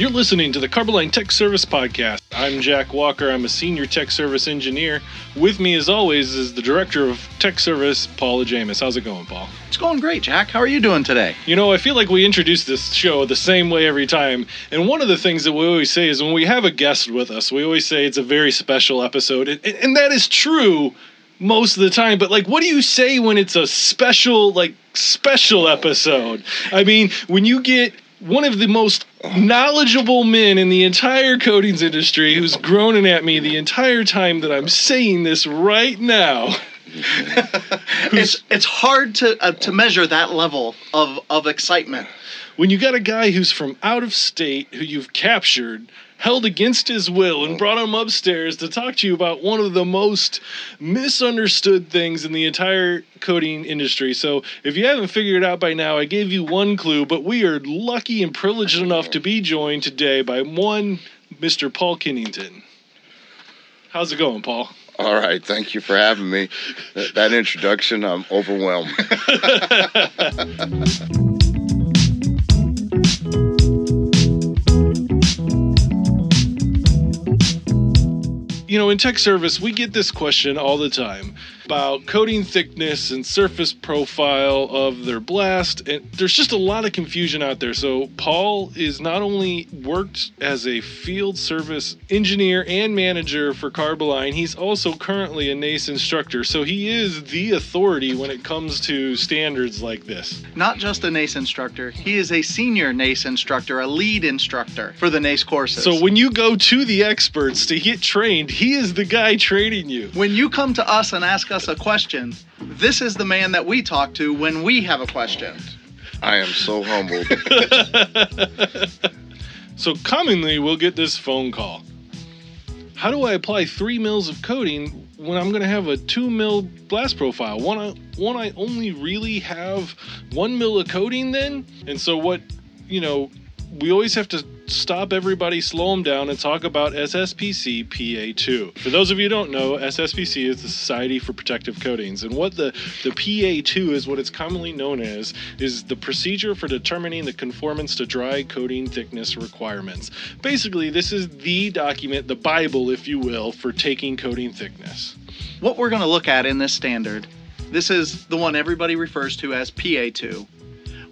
You're listening to the Carboline Tech Service Podcast. I'm Jack Walker. I'm a senior tech service engineer. With me, as always, is the director of tech service, Paula James. How's it going, Paul? It's going great, Jack. How are you doing today? You know, I feel like we introduce this show the same way every time. And one of the things that we always say is when we have a guest with us, we always say it's a very special episode. And, and that is true most of the time. But, like, what do you say when it's a special, like, special episode? I mean, when you get one of the most knowledgeable men in the entire coatings industry who's groaning at me the entire time that I'm saying this right now. it's it's hard to uh, to measure that level of of excitement. When you got a guy who's from out of state who you've captured held against his will and brought him upstairs to talk to you about one of the most misunderstood things in the entire coating industry. So, if you haven't figured it out by now, I gave you one clue, but we are lucky and privileged enough to be joined today by one Mr. Paul Kennington. How's it going, Paul? All right, thank you for having me. That, that introduction, I'm overwhelmed. you know, in tech service, we get this question all the time about coating thickness and surface profile of their blast. And there's just a lot of confusion out there. So, Paul is not only worked as a field service engineer and manager for Carboline, he's also currently a NACE instructor. So, he is the authority when it comes to standards like this. Not just a NACE instructor, he is a senior NACE instructor, a lead instructor for the NACE courses. So, when you go to the experts to get trained, he is the guy training you. When you come to us and ask us a question, this is the man that we talk to when we have a question. I am so humbled. so commonly we'll get this phone call. How do I apply three mils of coating when I'm going to have a two mil blast profile? One, I, one I only really have one mil of coating then? And so what, you know, we always have to stop everybody, slow them down, and talk about SSPC PA2. For those of you who don't know, SSPC is the Society for Protective Coatings, and what the, the PA2 is, what it's commonly known as, is the procedure for determining the conformance to dry coating thickness requirements. Basically, this is the document, the Bible, if you will, for taking coating thickness. What we're going to look at in this standard, this is the one everybody refers to as PA2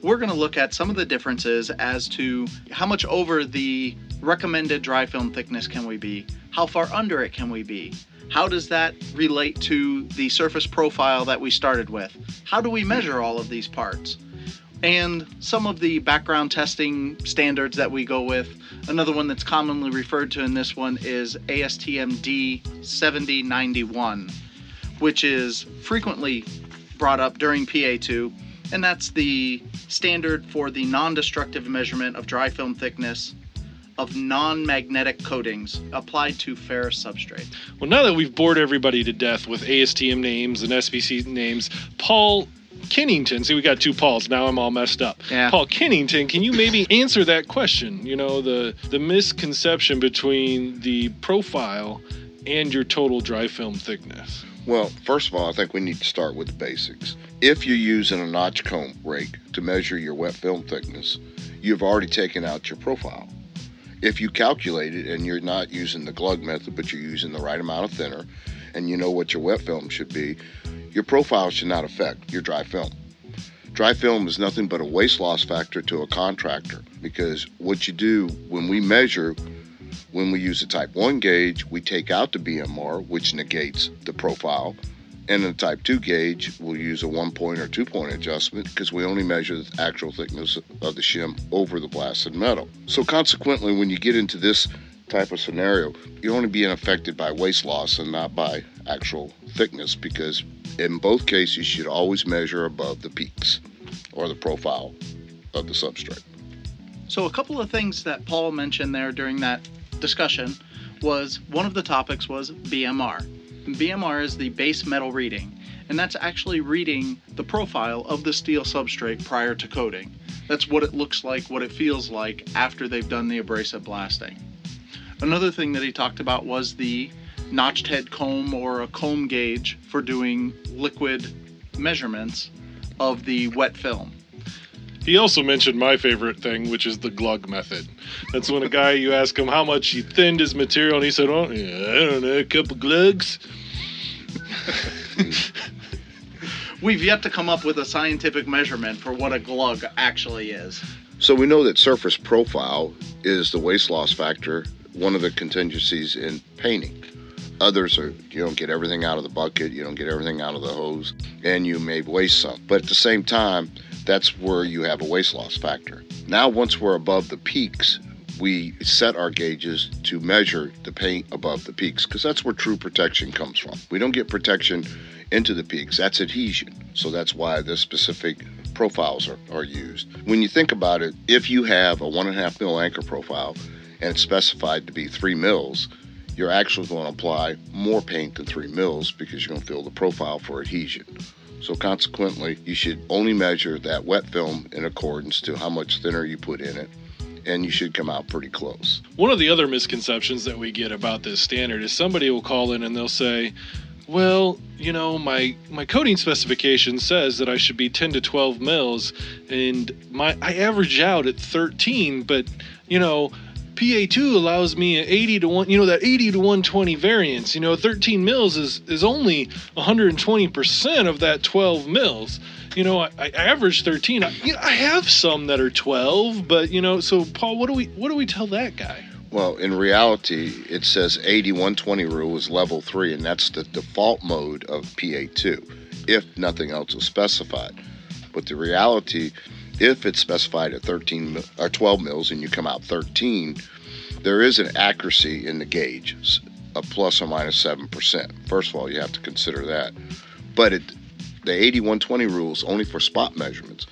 we're going to look at some of the differences as to how much over the recommended dry film thickness can we be, how far under it can we be, how does that relate to the surface profile that we started with, how do we measure all of these parts, and some of the background testing standards that we go with. Another one that's commonly referred to in this one is ASTM D7091, which is frequently brought up during PA2 and that's the standard for the non-destructive measurement of dry film thickness of non-magnetic coatings applied to ferrous substrate. Well, now that we've bored everybody to death with ASTM names and SPC names, Paul Kennington, see, we got two Pauls. Now I'm all messed up. Yeah. Paul Kennington, can you maybe answer that question? You know, the the misconception between the profile and your total dry film thickness. Well, first of all, I think we need to start with the basics. If you're using a notch comb rake to measure your wet film thickness, you've already taken out your profile. If you calculate it and you're not using the glug method, but you're using the right amount of thinner, and you know what your wet film should be, your profile should not affect your dry film. Dry film is nothing but a waste loss factor to a contractor because what you do when we measure when we use a type 1 gauge, we take out the BMR, which negates the profile. And in the type 2 gauge, we'll use a one point or two point adjustment because we only measure the actual thickness of the shim over the blasted metal. So, consequently, when you get into this type of scenario, you're only being affected by waste loss and not by actual thickness because in both cases, you should always measure above the peaks or the profile of the substrate. So, a couple of things that Paul mentioned there during that discussion was one of the topics was BMR. BMR is the base metal reading, and that's actually reading the profile of the steel substrate prior to coating. That's what it looks like, what it feels like after they've done the abrasive blasting. Another thing that he talked about was the notched head comb or a comb gauge for doing liquid measurements of the wet film. He also mentioned my favorite thing, which is the glug method. That's when a guy you ask him how much he thinned his material, and he said, "Oh, yeah, I don't know, a couple glugs." We've yet to come up with a scientific measurement for what a glug actually is. So we know that surface profile is the waste loss factor, one of the contingencies in painting. Others are you don't get everything out of the bucket, you don't get everything out of the hose, and you may waste some. But at the same time, that's where you have a waste loss factor. Now, once we're above the peaks, we set our gauges to measure the paint above the peaks because that's where true protection comes from. We don't get protection into the peaks, that's adhesion. So that's why the specific profiles are, are used. When you think about it, if you have a one and a half mil anchor profile and it's specified to be three mils, you're actually going to apply more paint than three mils because you're going to fill the profile for adhesion. So consequently, you should only measure that wet film in accordance to how much thinner you put in it and you should come out pretty close. One of the other misconceptions that we get about this standard is somebody will call in and they'll say, well, you know, my my coating specification says that I should be 10 to 12 mils, and my I average out at 13, but you know, PA2 allows me an 80 to 1, you know, that 80 to 120 variance. You know, 13 mils is is only 120% of that 12 mils. You know, I, I average 13. I, you know, I have some that are 12, but you know, so Paul, what do we what do we tell that guy? Well, in reality, it says 80 120 rule is level 3, and that's the default mode of PA2, if nothing else is specified. But the reality, if it's specified at 13 or 12 mils and you come out 13, there is an accuracy in the gauge a plus or minus 7%. First of all, you have to consider that. But it, the 80 120 rule is only for spot measurements.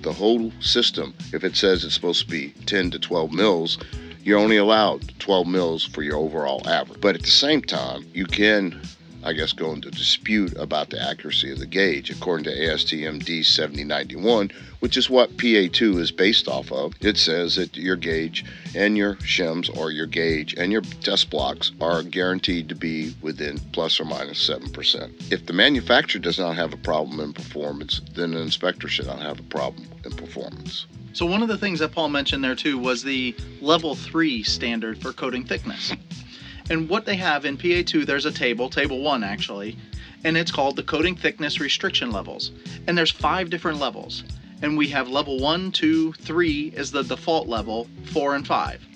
The whole system, if it says it's supposed to be 10 to 12 mils, you're only allowed 12 mils for your overall average. But at the same time, you can, I guess, go into dispute about the accuracy of the gauge. According to ASTM D7091, which is what PA2 is based off of, it says that your gauge and your shims or your gauge and your test blocks are guaranteed to be within plus or minus 7%. If the manufacturer does not have a problem in performance, then an inspector should not have a problem in performance. So one of the things that Paul mentioned there too was the level three standard for coating thickness. And what they have in PA2, there's a table, table one actually, and it's called the coating thickness restriction levels. And there's five different levels. And we have level one, two, three is the default level, four and five.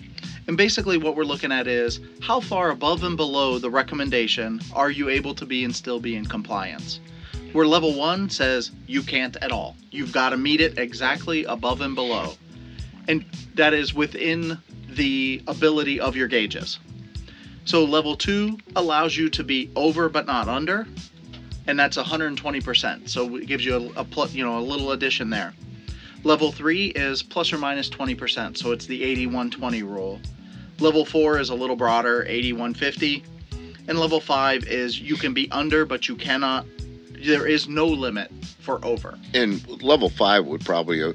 And basically, what we're looking at is how far above and below the recommendation are you able to be and still be in compliance? Where level one says you can't at all. You've got to meet it exactly above and below. And that is within the ability of your gauges. So level two allows you to be over but not under, and that's 120%. So it gives you a, a you know a little addition there. Level three is plus or minus 20%, so it's the 80-120 rule. Level four is a little broader, 80-150, and level five is you can be under but you cannot there is no limit for over. And level five would probably uh,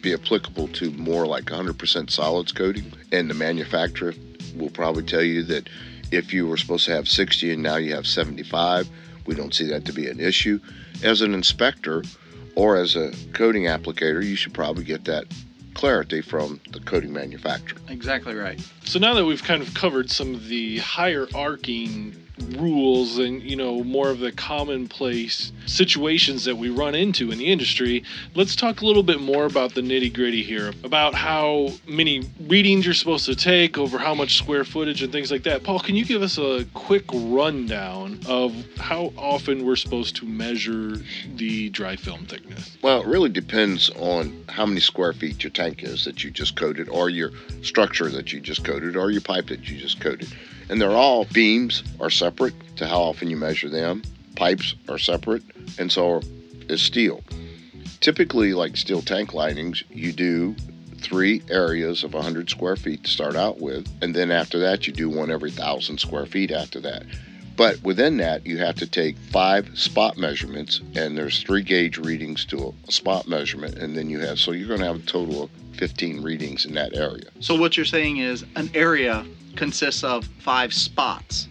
be applicable to more like 100% solids coating. And the manufacturer will probably tell you that if you were supposed to have 60 and now you have 75, we don't see that to be an issue. As an inspector or as a coating applicator, you should probably get that clarity from the coating manufacturer. Exactly right. So now that we've kind of covered some of the higher arcing rules and you know more of the commonplace situations that we run into in the industry let's talk a little bit more about the nitty gritty here about how many readings you're supposed to take over how much square footage and things like that. Paul can you give us a quick rundown of how often we're supposed to measure the dry film thickness? Well it really depends on how many square feet your tank is that you just coated or your structure that you just coated or your pipe that you just coated and they're all beams are separate to how often you measure them. Pipes are separate, and so is steel. Typically, like steel tank linings, you do three areas of 100 square feet to start out with, and then after that, you do one every thousand square feet after that. But within that, you have to take five spot measurements, and there's three gauge readings to a spot measurement, and then you have so you're going to have a total of 15 readings in that area. So what you're saying is an area consists of five spots,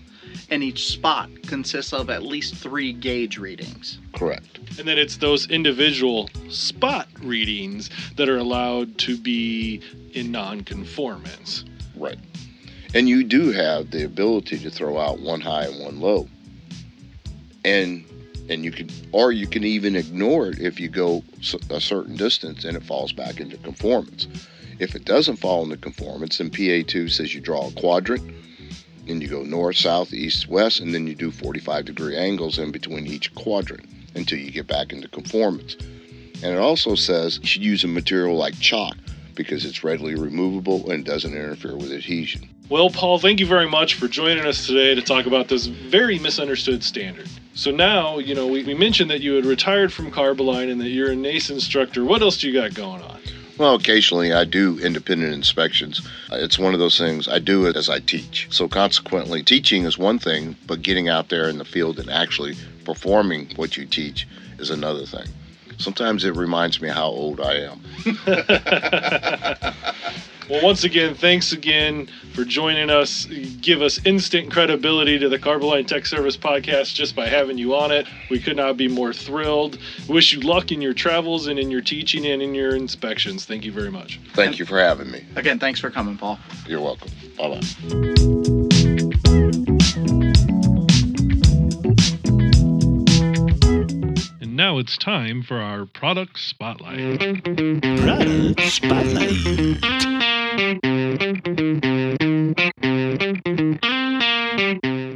and each spot consists of at least three gauge readings. Correct. And then it's those individual spot readings that are allowed to be in non-conformance. Right. And you do have the ability to throw out one high and one low. And and you can or you can even ignore it if you go a certain distance and it falls back into conformance. If it doesn't fall into conformance, then PA2 says you draw a quadrant and you go north, south, east, west, and then you do 45 degree angles in between each quadrant until you get back into conformance. And it also says you should use a material like chalk because it's readily removable and doesn't interfere with adhesion. Well, Paul, thank you very much for joining us today to talk about this very misunderstood standard. So now, you know, we, we mentioned that you had retired from Carboline and that you're a NACE instructor. What else do you got going on? Well, occasionally I do independent inspections. Uh, It's one of those things I do it as I teach. So consequently, teaching is one thing, but getting out there in the field and actually performing what you teach is another thing. Sometimes it reminds me how old I am. Well, once again, thanks again for joining us. Give us instant credibility to the Carboline Tech Service podcast just by having you on it. We could not be more thrilled. Wish you luck in your travels and in your teaching and in your inspections. Thank you very much. Thank you for having me. Again, thanks for coming, Paul. You're welcome. Bye bye. And now it's time for our product spotlight. Product Spotlight.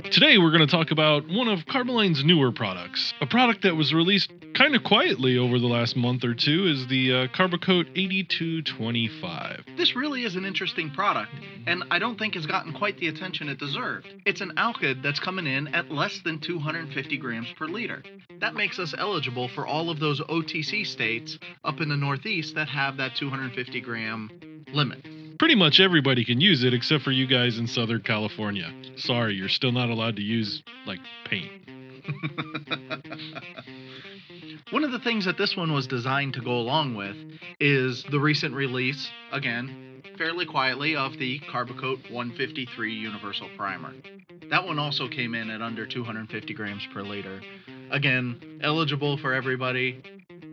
Today we're going to talk about one of Carboline's newer products. A product that was released kind of quietly over the last month or two is the uh, Carbocoat 8225. This really is an interesting product, and I don't think has gotten quite the attention it deserved. It's an alkyd that's coming in at less than 250 grams per liter. That makes us eligible for all of those OTC states up in the Northeast that have that 250 gram limit. Pretty much everybody can use it except for you guys in Southern California. Sorry, you're still not allowed to use, like, paint. One of the things that this one was designed to go along with is the recent release, again, fairly quietly, of the Carbocoat 153 Universal Primer. That one also came in at under 250 grams per liter. Again, eligible for everybody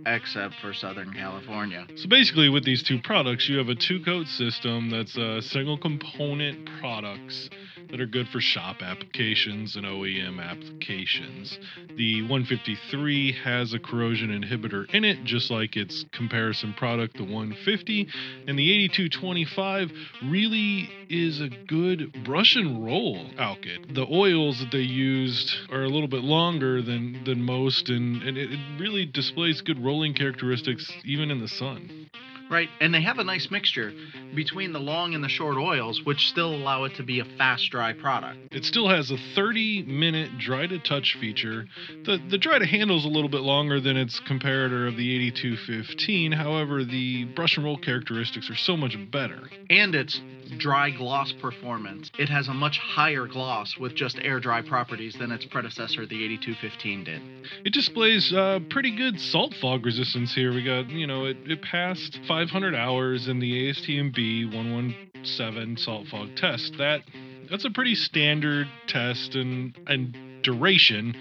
except for Southern California. So basically, with these two products, you have a two coat system that's uh, single component products that are good for shop applications and OEM applications. The 153 has a corrosion inhibitor in it, just like its comparison product, the 150. And the 8225 really is a good brush and roll alkyd. The oils that they used are a little bit longer than, than most, and, and it, it really displays good rolling characteristics even in the sun. Right, and they have a nice mixture between the long and the short oils, which still allow it to be a fast dry product. It still has a 30 minute dry to touch feature. The the dry to handle is a little bit longer than its comparator of the 8215. However, the brush and roll characteristics are so much better. And its dry gloss performance. It has a much higher gloss with just air dry properties than its predecessor, the 8215, did. It displays uh, pretty good salt fog resistance here. We got, you know, it, it passed 500 hours in the ASTM B117 salt fog test. That that's a pretty standard test and and duration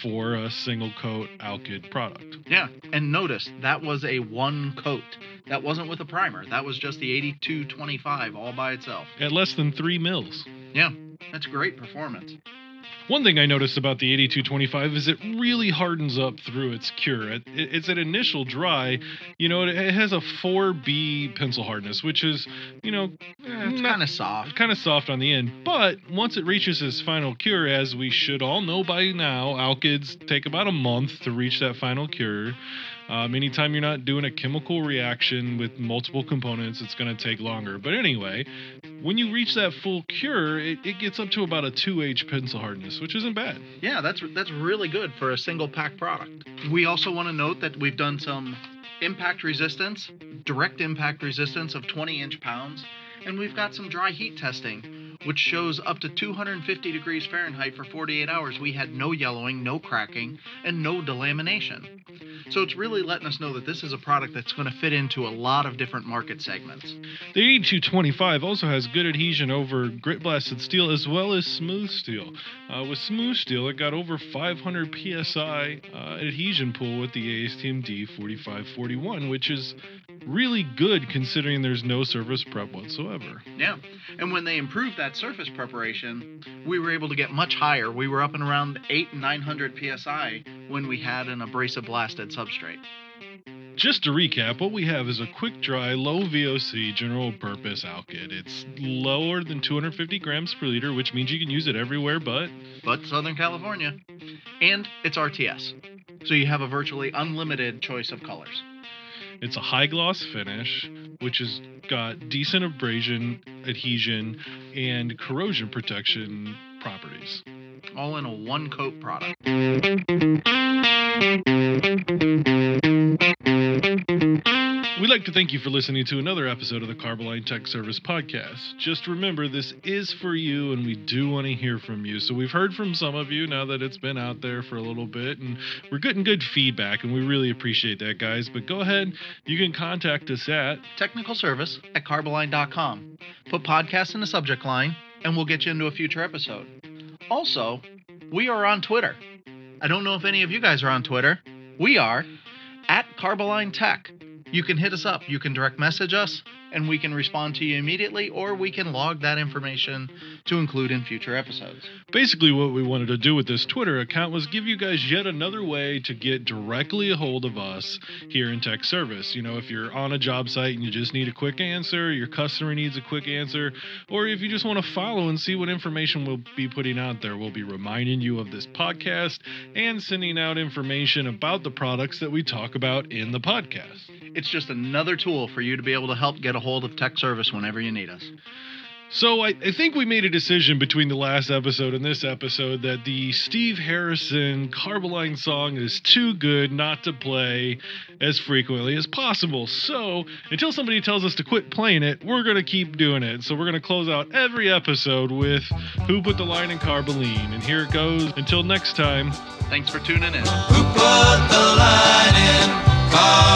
for a single coat alkyd product. Yeah, and notice that was a one coat. That wasn't with a primer. That was just the 8225 all by itself. At less than three mils. Yeah, that's great performance. One thing I noticed about the 8225 is it really hardens up through its cure. It, it- it's an initial dry, you know, it, it has a 4B pencil hardness, which is, you know, It's kind of soft. kind of soft on the end. But once it reaches its final cure, as we should all know by now, alkyds take about a month to reach that final cure. Um, anytime you're not doing a chemical reaction with multiple components, it's going to take longer. But anyway, when you reach that full cure, it, it gets up to about a 2H pencil hardness, which isn't bad. Yeah, that's that's really good for a single pack product. We also want to note that we've done some impact resistance, direct impact resistance of 20 inch pounds, and we've got some dry heat testing, which shows up to 250 degrees Fahrenheit for 48 hours. We had no yellowing, no cracking, and no delamination. So it's really letting us know that this is a product that's going to fit into a lot of different market segments. The 8225 also has good adhesion over grit blasted steel as well as smooth steel. Uh, with smooth steel, it got over 500 psi uh, adhesion pull with the ASTM D4541, which is really good considering there's no surface prep whatsoever. Yeah. And when they improved that surface preparation, we were able to get much higher. We were up and around 8 and 900 psi when we had an abrasive blasted substrate. Just to recap, what we have is a quick dry, low VOC general purpose alkyd. It's lower than 250 grams per liter, which means you can use it everywhere but but Southern California. And it's RTS. So you have a virtually unlimited choice of colors. It's a high gloss finish, which has got decent abrasion, adhesion, and corrosion protection properties. All in a one coat product. We'd like to thank you for listening to another episode of the Carboline Tech Service Podcast. Just remember, this is for you, and we do want to hear from you. So, we've heard from some of you now that it's been out there for a little bit, and we're getting good feedback, and we really appreciate that, guys. But go ahead, you can contact us at Technical service at carboline.com. Put podcast in the subject line, and we'll get you into a future episode. Also, we are on Twitter. I don't know if any of you guys are on Twitter. We are at Carboline Tech. You can hit us up, you can direct message us, and we can respond to you immediately, or we can log that information to include in future episodes. Basically, what we wanted to do with this Twitter account was give you guys yet another way to get directly a hold of us here in tech service. You know, if you're on a job site and you just need a quick answer, your customer needs a quick answer, or if you just want to follow and see what information we'll be putting out there, we'll be reminding you of this podcast and sending out information about the products that we talk about in the podcast. It's just another tool for you to be able to help get a hold of tech service whenever you need us. So I, I, think we made a decision between the last episode and this episode that the Steve Harrison Carboline song is too good not to play as frequently as possible. So until somebody tells us to quit playing it, we're gonna keep doing it. So we're gonna close out every episode with "Who Put the Line in Carboline," and here it goes. Until next time. Thanks for tuning in. Who put the line in Carboline?